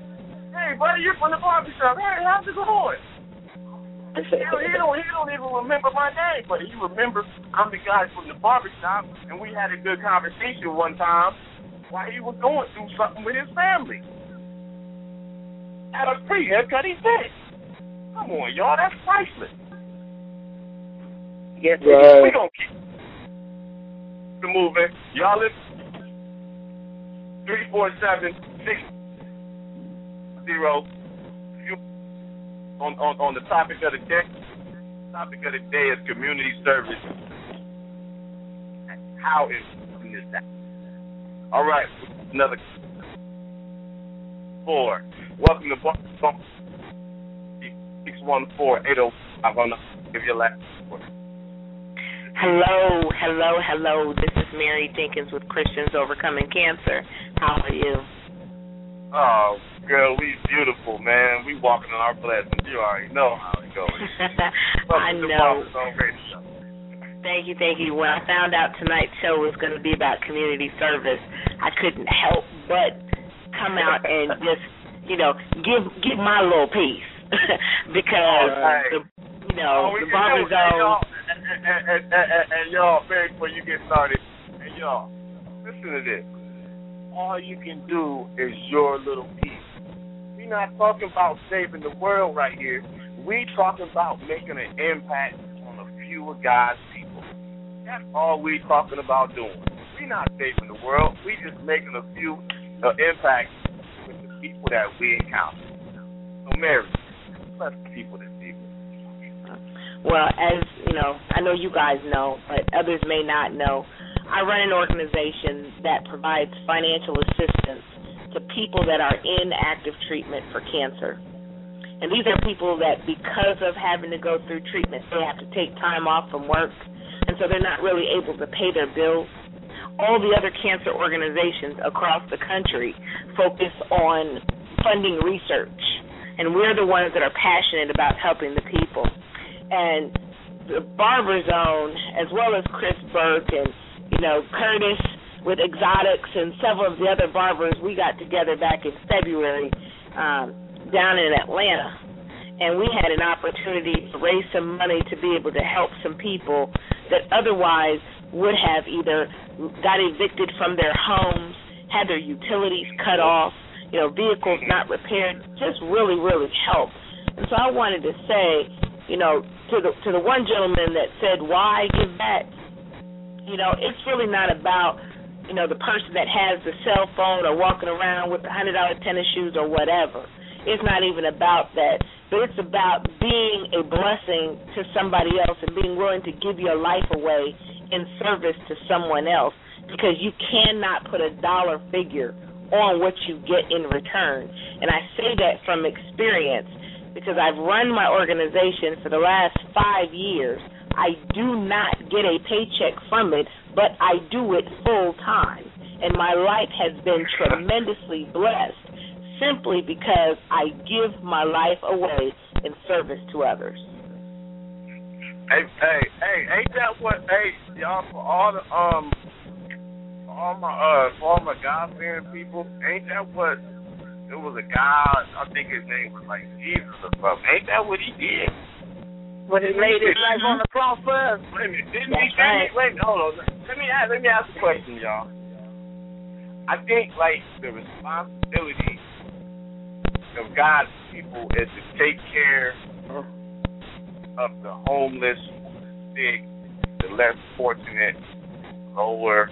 hey, buddy, you're from the barbershop. Hey, how's it going? He, don't, he don't he don't even remember my name, but he remembers I'm the guy from the barbershop, and we had a good conversation one time while he was going through something with his family. At a free haircut, he said. Come on, y'all, that's priceless. Yes, right. we gonna keep the moving. Y'all listen. Three four seven six zero. On on on the topic of the day. Topic of the day is community service. How is that? All right, another four. Welcome to. Oh I'm gonna give you a last. Hello, hello, hello. This is Mary Jenkins with Christians Overcoming Cancer. How are you? Oh, girl, we beautiful, man. We walking in our blessings. You already know how it goes. I know. Thank you, thank you. When I found out tonight's show was going to be about community service, I couldn't help but come out and just, you know, give give my little piece because right. the you know oh, the barber zone and, and, and, and y'all, very before you get started, and y'all, listen to this. All you can do is your little piece. We We're not talking about saving the world right here. We talking about making an impact on a few of God's people. That's all we talking about doing. We're not saving the world. We just making a few uh, impact with the people that we encounter. So, Mary, bless the people this evening. Well, as you know, I know you guys know, but others may not know. I run an organization that provides financial assistance to people that are in active treatment for cancer. And these are people that, because of having to go through treatment, they have to take time off from work, and so they're not really able to pay their bills. All the other cancer organizations across the country focus on funding research, and we're the ones that are passionate about helping the people. And the Barber Zone, as well as Chris Burke and you know Curtis with Exotics and several of the other barbers we got together back in February um, down in Atlanta. And we had an opportunity to raise some money to be able to help some people that otherwise would have either got evicted from their homes, had their utilities cut off, you know, vehicles not repaired, just really, really help. And so I wanted to say, you know, to the to the one gentleman that said, Why give back? You know, it's really not about you know, the person that has the cell phone or walking around with hundred dollar tennis shoes or whatever. It's not even about that. But it's about being a blessing to somebody else and being willing to give your life away in service to someone else because you cannot put a dollar figure on what you get in return. And I say that from experience because I've run my organization for the last five years. I do not get a paycheck from it but I do it full time. And my life has been tremendously blessed simply because I give my life away in service to others. Hey, hey, hey, ain't that what? Hey, y'all, for all the um, all my uh, all my God fearing people, ain't that what? It was a guy, I think his name was like Jesus or something. Ain't that what he did? When he laid his life on the cross for us. Wait a minute, didn't he? Right. Wait, hold on. Let me ask, let me ask a question, y'all. I think like the responsibility of God's people is to take care of the homeless, sick, the less fortunate, lower,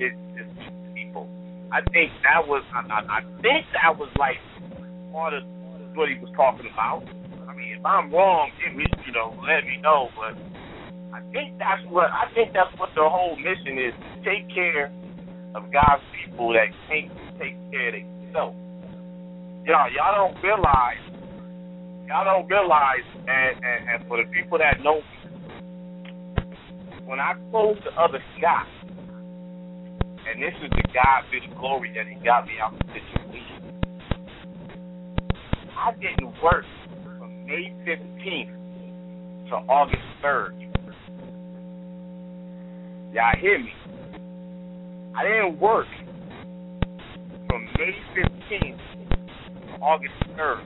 it's just people. I think that was, I, I, I think that was like part of what he was talking about mean, if I'm wrong, give me, you know, let me know. But I think that's what I think that's what the whole mission is: take care of God's people that can't take care of themselves. Y'all, y'all don't realize, y'all don't realize, and, and, and for the people that know me, when I closed the other shop, and this is the God be glory that He got me out of the situation. I didn't work May 15th to August 3rd. Y'all hear me? I didn't work from May 15th to August 3rd.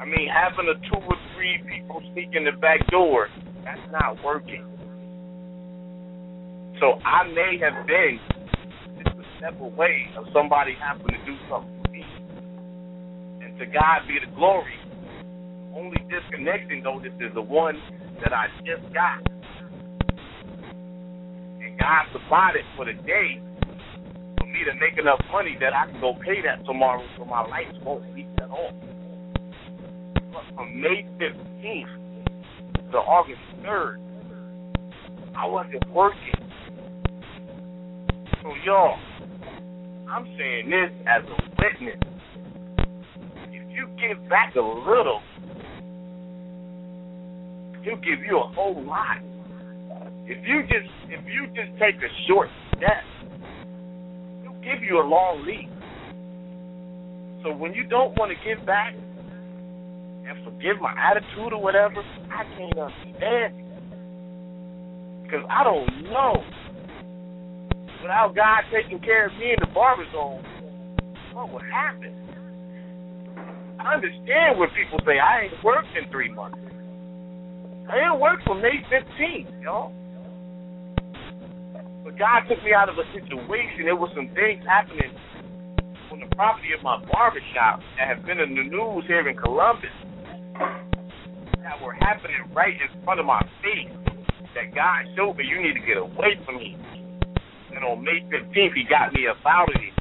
I mean, having a two or three people sneak in the back door, that's not working. So I may have been just a step away of somebody having to do something for me. And to God be the glory only disconnecting notice is the one that I just got. And God supplied it for the day for me to make enough money that I can go pay that tomorrow so my lights won't leak at all. But from May 15th to August 3rd, I wasn't working. So, y'all, I'm saying this as a witness. If you give back a little, he'll give you a whole lot. If you just if you just take a short step, he'll give you a long leap. So when you don't want to give back and forgive my attitude or whatever, I can't understand Because I don't know. Without God taking care of me in the barber zone, what would happen? I understand when people say I ain't worked in three months. I didn't work for May 15th, y'all. But God took me out of a situation. There was some things happening on the property of my barbershop that have been in the news here in Columbus that were happening right in front of my face. That God showed me you need to get away from me. And on May 15th, he got me about it.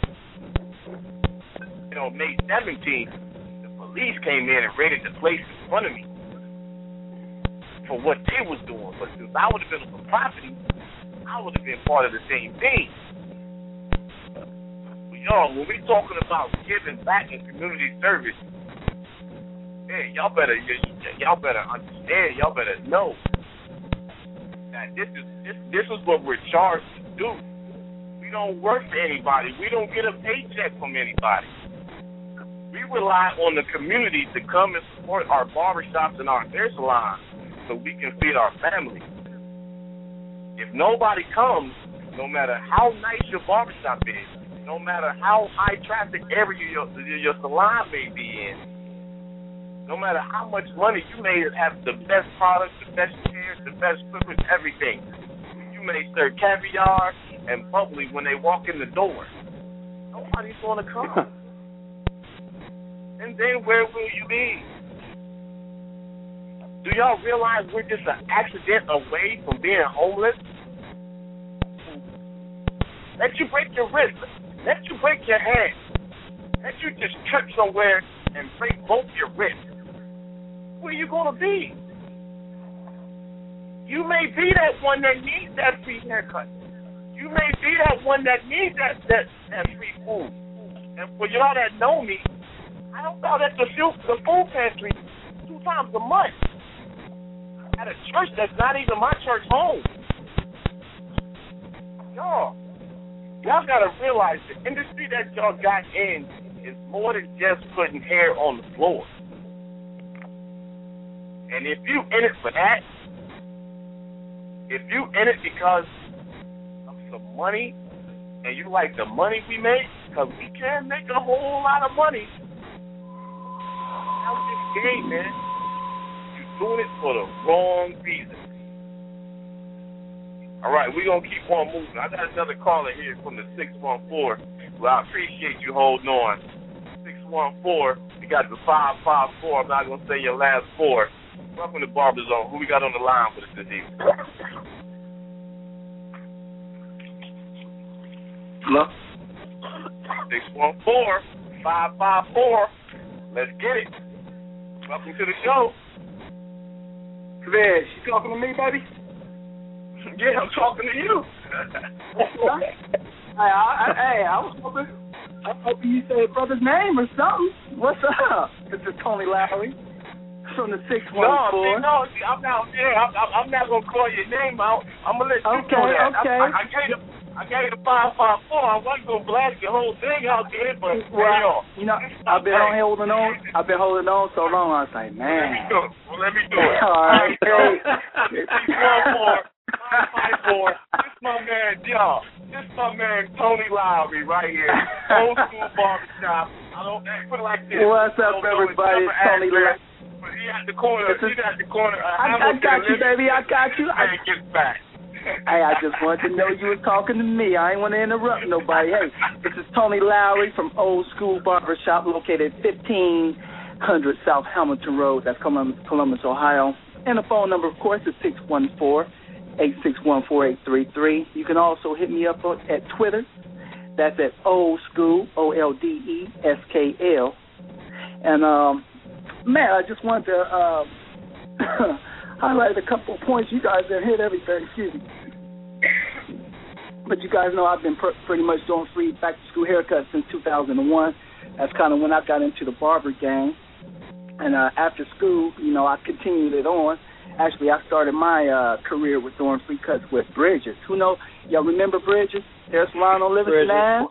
And on May 17th, the police came in and raided the place in front of me for what they was doing. But if I would have been on the property, I would have been part of the same thing. But y'all, when we talking about giving back in community service, man, y'all better y'all better understand, y'all better know that this is this this is what we're charged to do. We don't work for anybody. We don't get a paycheck from anybody. We rely on the community to come and support our barbershops and our hair salons so we can feed our families. If nobody comes, no matter how nice your barbershop is, no matter how high traffic area your, your salon may be in, no matter how much money you may have the best products, the best chairs, the best equipment, everything. You may serve caviar and bubbly when they walk in the door. Nobody's gonna come. and then where will you be? Do y'all realize we're just an accident away from being homeless? Let you break your wrist. Let you break your hand. Let you just trip somewhere and break both your wrists. Where you gonna be? You may be that one that needs that free haircut. You may be that one that needs that that, that free food. And for y'all that know me, I help out at the the food pantry two times a month at a church that's not even my church home. Y'all, y'all gotta realize the industry that y'all got in is more than just putting hair on the floor. And if you in it for that, if you in it because of some money, and you like the money we make, because we can make a whole lot of money out this game, man. Doing it for the wrong reason. All right, we're going to keep on moving. I got another caller here from the 614. Well, I appreciate you holding on. 614, you got the 554. I'm not going to say your last four. Welcome to Barber Zone. Who we got on the line with us this evening? Hello? 614 554. Let's get it. Welcome to the show. Chris, you talking to me, baby? Yeah, I'm talking to you. hey, I, I, hey, I was hoping, I was hoping you say brother's name or something. What's up? This is Tony Lowry from the six one No, four. see, no, see, I'm not. Yeah, I'm, I'm- not gonna call your name out. I'm gonna let you Okay, know that. okay. I, I, I gave I gave you the five five four. I wasn't gonna blast your whole thing out there, but Well, you know, I've been on holding on. I've been holding on so long. I was like, let me man. do it. Well, let me do it. All right. One four five five four. This my man, y'all. This my man Tony Lowry right here. Old school barbershop. I don't put it like this. What's up, don't know his everybody? It's Tony But he at the corner. He's at the corner. I, I got you, baby. I got you. I, get back. Hey, I just wanted to know you was talking to me. I ain't want to interrupt nobody. Hey, this is Tony Lowry from Old School Barbershop located at 1500 South Hamilton Road. That's Columbus, Ohio. And the phone number, of course, is 614-861-4833. You can also hit me up at Twitter. That's at Old School, O-L-D-E-S-K-L. And, um, man, I just wanted to uh, highlight a couple of points. You guys have hit everything. Excuse me. But you guys know I've been pr- pretty much doing free back to school haircuts since 2001. That's kind of when I got into the barber game. And uh, after school, you know, I continued it on. Actually, I started my uh, career with doing free cuts with Bridges. Who know? Y'all remember Bridges? Hair salon on Livingston. Ave?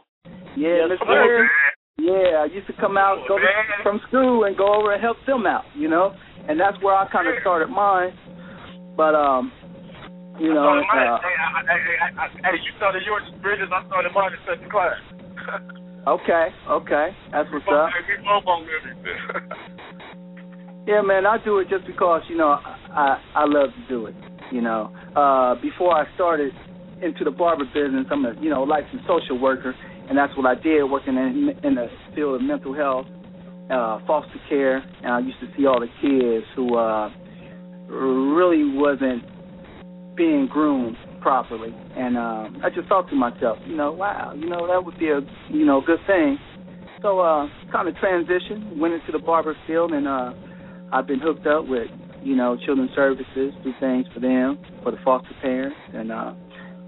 Yeah, Miss Come Bridges. Yeah, I used to come out, go Man. from school, and go over and help them out. You know, and that's where I kind of started mine. But um, you know, I started mine, uh, hey, I, I, I, hey, you started yours Bridges. I started mine in second class. okay, okay, that's what's we up. we on everything. Yeah, man, I do it just because you know I I love to do it. You know, uh, before I started into the barber business, I'm a you know licensed social worker, and that's what I did, working in in the field of mental health, uh, foster care, and I used to see all the kids who uh, really wasn't being groomed properly, and um, I just thought to myself, you know, wow, you know, that would be a you know good thing. So uh, kind of transition, went into the barber field, and uh, I've been hooked up with you know children's services, do things for them, for the foster parents, and uh,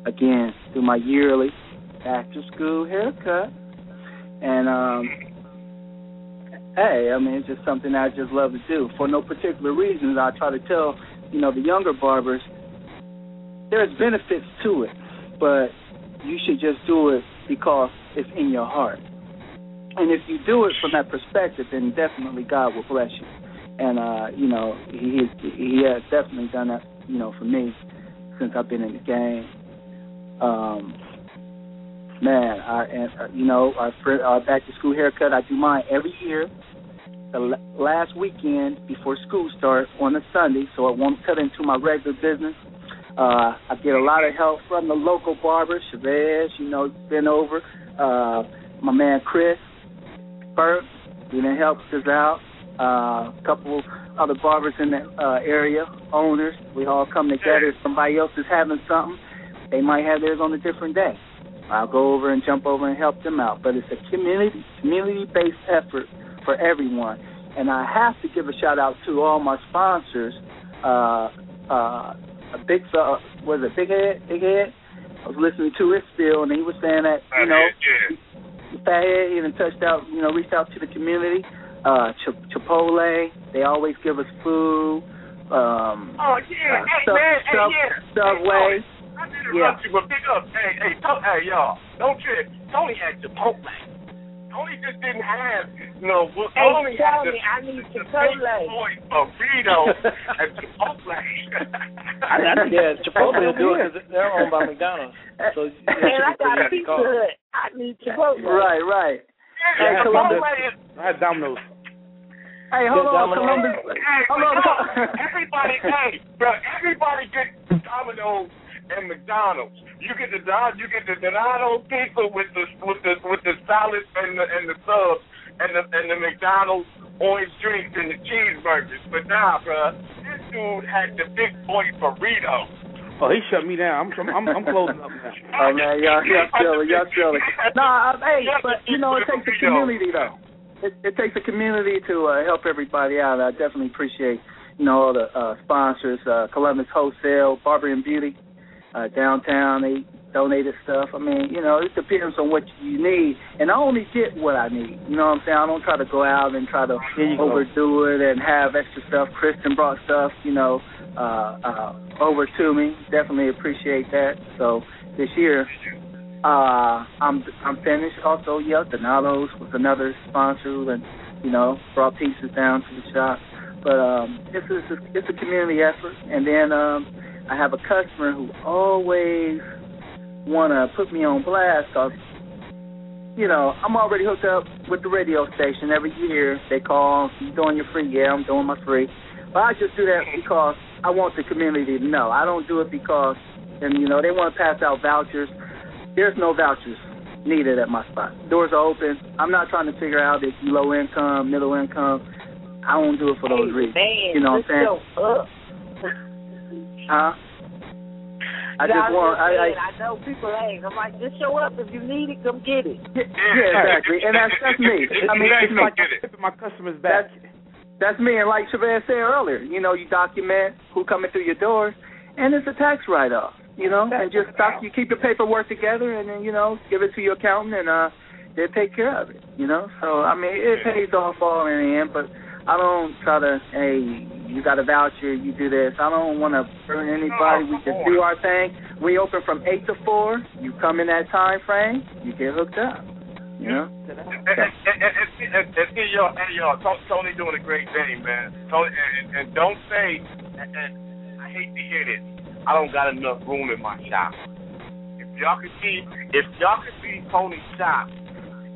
again do my yearly after school haircut. And um, hey, I mean it's just something I just love to do for no particular reasons. I try to tell you know the younger barbers there's benefits to it, but you should just do it because it's in your heart. And if you do it from that perspective, then definitely God will bless you. And uh, you know, he he has definitely done that, you know, for me since I've been in the game. Um, man, I and uh, you know, our, our back to school haircut, I do mine every year. The last weekend before school starts on a Sunday, so it won't cut into my regular business. Uh, I get a lot of help from the local barbers, Chavez, you know, been over. Uh, my man Chris Burke, you know, helps us out. Uh, a couple other barbers in the uh, area, owners. We all come together. If somebody else is having something, they might have theirs on a different day. I'll go over and jump over and help them out. But it's a community community based effort for everyone. And I have to give a shout out to all my sponsors. Uh, uh, a big uh, was it Big Head? Big Head. I was listening to his spiel, and he was saying that you know, Fathead even touched out, you know, reached out to the community. Uh, Ch- Chipotle, they always give us food. Um, oh yeah, uh, hey sub, man, sub, hey yeah, Subway. Hey, I did interrupt you, but big up, hey, hey, to- hey, y'all, don't trip. Tony had Chipotle. Tony just didn't have, you know, well, Hey, Tony had Tony, the, I need the Chipotle. big boy burrito and Chipotle. I, I think yeah, Chipotle will do it because they're owned by McDonald's. So yeah, Man, I got a pretty easy Pizza call. Hut. I need Chipotle. Right, right. Yeah, Hey, Chipotle Columbus. I had Domino's. Hey, hold Good on, Domino. Columbus. Hey, Hold on. everybody, hey, bro, everybody gets Domino's and McDonald's. You get the Don, you get the Donato pizza with the with the with the salad and the and the subs and the and the McDonald's orange drinks and the cheeseburgers. But nah, bro, this dude had the big boy burrito. Oh, he shut me down. I'm I'm I'm closing up now. Oh man, y'all, y'all silly, y'all silly. Nah, uh, hey, but you know it takes a community though. It, it takes a community to uh, help everybody out. I definitely appreciate you know all the uh, sponsors, uh, Columbus Wholesale, Barber and Beauty, uh, downtown. They donated stuff. I mean, you know, it depends on what you need, and I only get what I need. You know what I'm saying? I don't try to go out and try to you go. overdo it and have extra stuff. Kristen brought stuff, you know, uh, uh, over to me. Definitely appreciate that. So this year, uh, I'm I'm finished. Also, yeah, Donatos was another sponsor, and you know, brought pieces down to the shop. But um, it's a, it's a community effort, and then um, I have a customer who always wanna put me on blast because you know I'm already hooked up with the radio station. Every year they call, "You doing your free?" Yeah, I'm doing my free. But I just do that because I want the community to know. I don't do it because, and you know, they want to pass out vouchers. There's no vouchers needed at my spot. Doors are open. I'm not trying to figure out if you low income, middle income. I don't do it for those hey, reasons. Man, you know what I'm saying? Let's go up. Huh? I just want. I, I, saying, I know people ain't. I'm like, just show up if you need it, come get it. yeah, exactly. And that's that's me. I mean, that's it's like my customers back. That's that's me. And like Chavez said earlier, you know, you document who coming through your doors, and it's a tax write off. You know, and just stop. You keep your paperwork together, and then you know, give it to your accountant, and uh, they take care of it. You know, so I mean, it pays off all in the end. But I don't try to. Hey, you got a voucher, you do this. I don't want to burn anybody. We just do our thing. We open from eight to four. You come in that time frame, you get hooked up. You know. And, and, and, and, and, and see y'all, and y'all, Tony doing a great thing, man. Tony, and, and don't say, and, and I hate to hear this. I don't got enough room in my shop. If y'all can see, if y'all can see Tony's shop,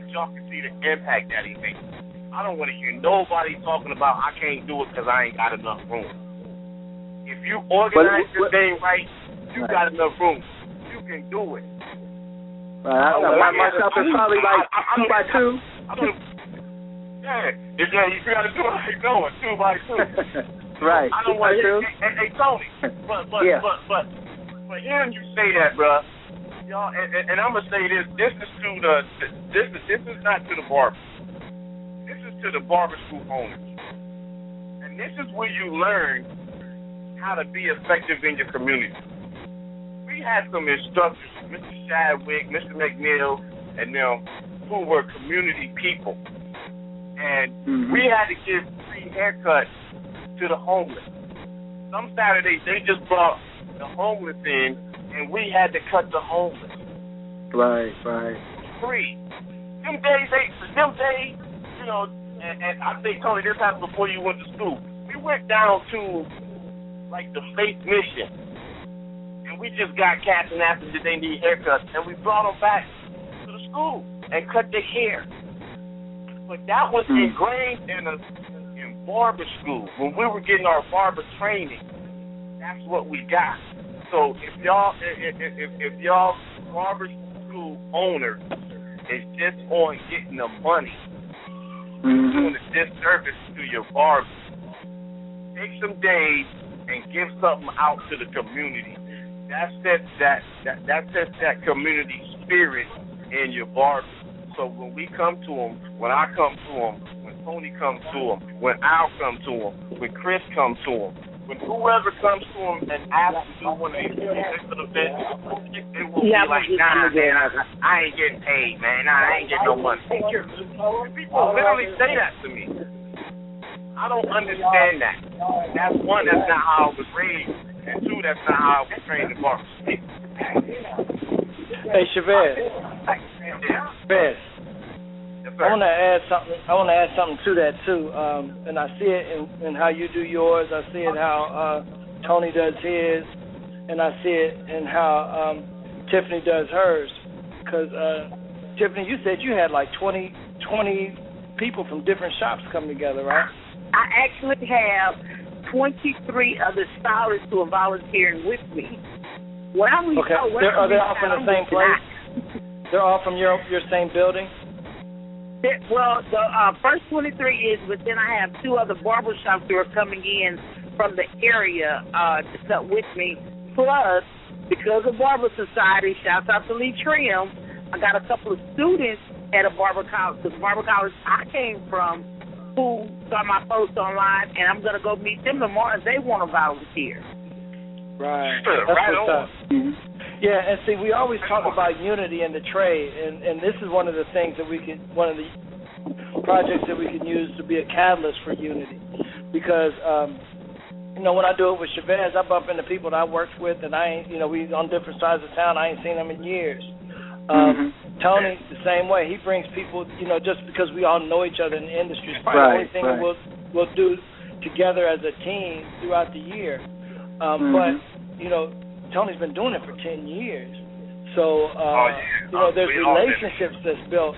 if y'all can see the impact that he makes. I don't want to hear nobody talking about I can't do it because I ain't got enough room. If you organize But- your thing right, you Right. got enough room. You can do it. Right. I, Oh, my, yeah. my shop is probably like I- two by two. I yeah, you gotta do it like going two by two. right. I don't want two. Hey, hey, Tony, but but Yeah. but but but hearing you say that, bruh, y'all, and, and, and I'm gonna say this. This is to the this is this is not to the barber. To the barber school owners, and this is where you learn how to be effective in your community. We had some instructors, Mr. Shadwick, Mr. McNeil, and them, who were community people, and Mhm. we had to give free haircuts to the homeless. Some Saturdays they just brought the homeless in, and we had to cut the homeless Right. Right. free. Them days, they them days, you know. And, and I think Tony, this happened before you went to school. We went down to like the Faith Mission, and we just got cats and asked them did they need haircuts, and we brought them back to the school and cut their hair. But that was Hmm. ingrained in us in barber school when we were getting our barber training. That's what we got. So if y'all if if, if, if y'all barber school owner is just on getting the money, Mhm. doing a disservice to your barber. Take some days and give something out to the community. That sets that that that sets that community spirit in your barber. So when we come to them, when I come to them, when Tony comes to them, when Al comes to them, when Chris comes to them, when whoever comes to them and asks to do one of these particular events, it will Yeah, be like, I'm nah, man, I, I ain't getting paid, man. Nah, I ain't getting no money. And people literally say that to me. I don't understand that. That's one, that's not how I was raised, and two, that's not how I was trained in barbers. Hey, Chavez. Yeah. Chavez. I want to add something. I want to add something to that too, um, and I see it in, in how you do yours. I see it how uh, Tony does his, and I see it in how um, Tiffany does hers. Because uh, Tiffany, you said you had like 20, 20 people from different shops come together, right? I actually have 23 other stylists who are volunteering with me. When reach Okay. out, when They're- I they all from the same place? They're all from your your same building. That- Well, the uh, first 23 is, but then I have two other barber shops who are coming in from the area uh, to cut with me. Plus, because of Barber Society, shouts out to Lee Trim, I got a couple of students at a barber college, the barber college I came from, who saw my post online, and I'm going to go meet them tomorrow they want to volunteer. Right. Sure, That's right on. Mhm. Yeah, and see, we always talk about unity in the trade, and and this is one of the things that we could, one of the projects that we can use to be a catalyst for unity, because um, you know when I do it with Chavez, I bump into people that I worked with, and I ain't, you know, we on different sides of town. I ain't seen them in years. Um, Tony, the same way. He brings people, you know, just because we all know each other in the industry. It's probably the only thing right. we'll we'll do together as a team throughout the year. Um, Mhm. But you know, Tony's been doing it for ten years, so uh, Oh, yeah. you know, there's We relationships that's built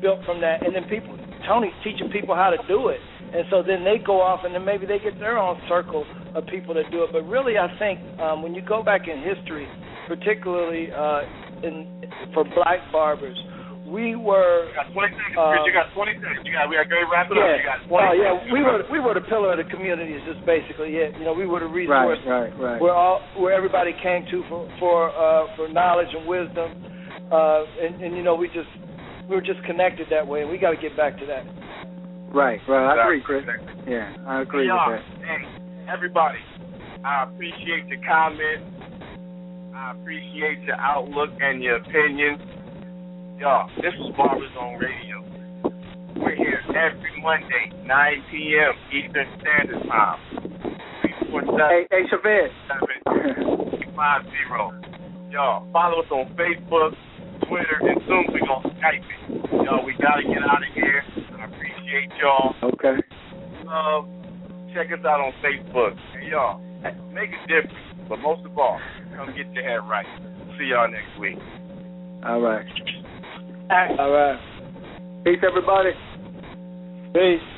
built from that, and then people. Tony's teaching people how to do it, and so then they go off, and then maybe they get their own circle of people that do it. But really, I think um, when you go back in history, particularly uh, in for black barbers, we were You got 20 seconds, Uh, You got 20 seconds. You got, we got to go wrap it up. yeah, You got 20 oh yeah, we were we were the pillar of the community. Is just basically it. You know, we were the resource Right. Right. where all where everybody came to for for uh, for knowledge and wisdom, uh, and, and you know we just we were just connected that way, and we got to get back to that. Right. Right. I agree, Exactly. Chris. Yeah, I agree Y'all, with that. Hey, everybody, I appreciate your comments. I appreciate your outlook and your opinions. Y'all, this is Barber Zone Radio. We're here every Monday, 9 p.m. Eastern Standard Time. 347 Hey, hey, Chavez. 50. Y'all, follow us on Facebook, Twitter, and soon we're going to Skype it. Y'all, we got to get out of here. I appreciate y'all okay. love. Check us out on Facebook. And y'all, make a difference. But most of all, come get your head right. See y'all next week. All right. All right, Peace, everybody. peace.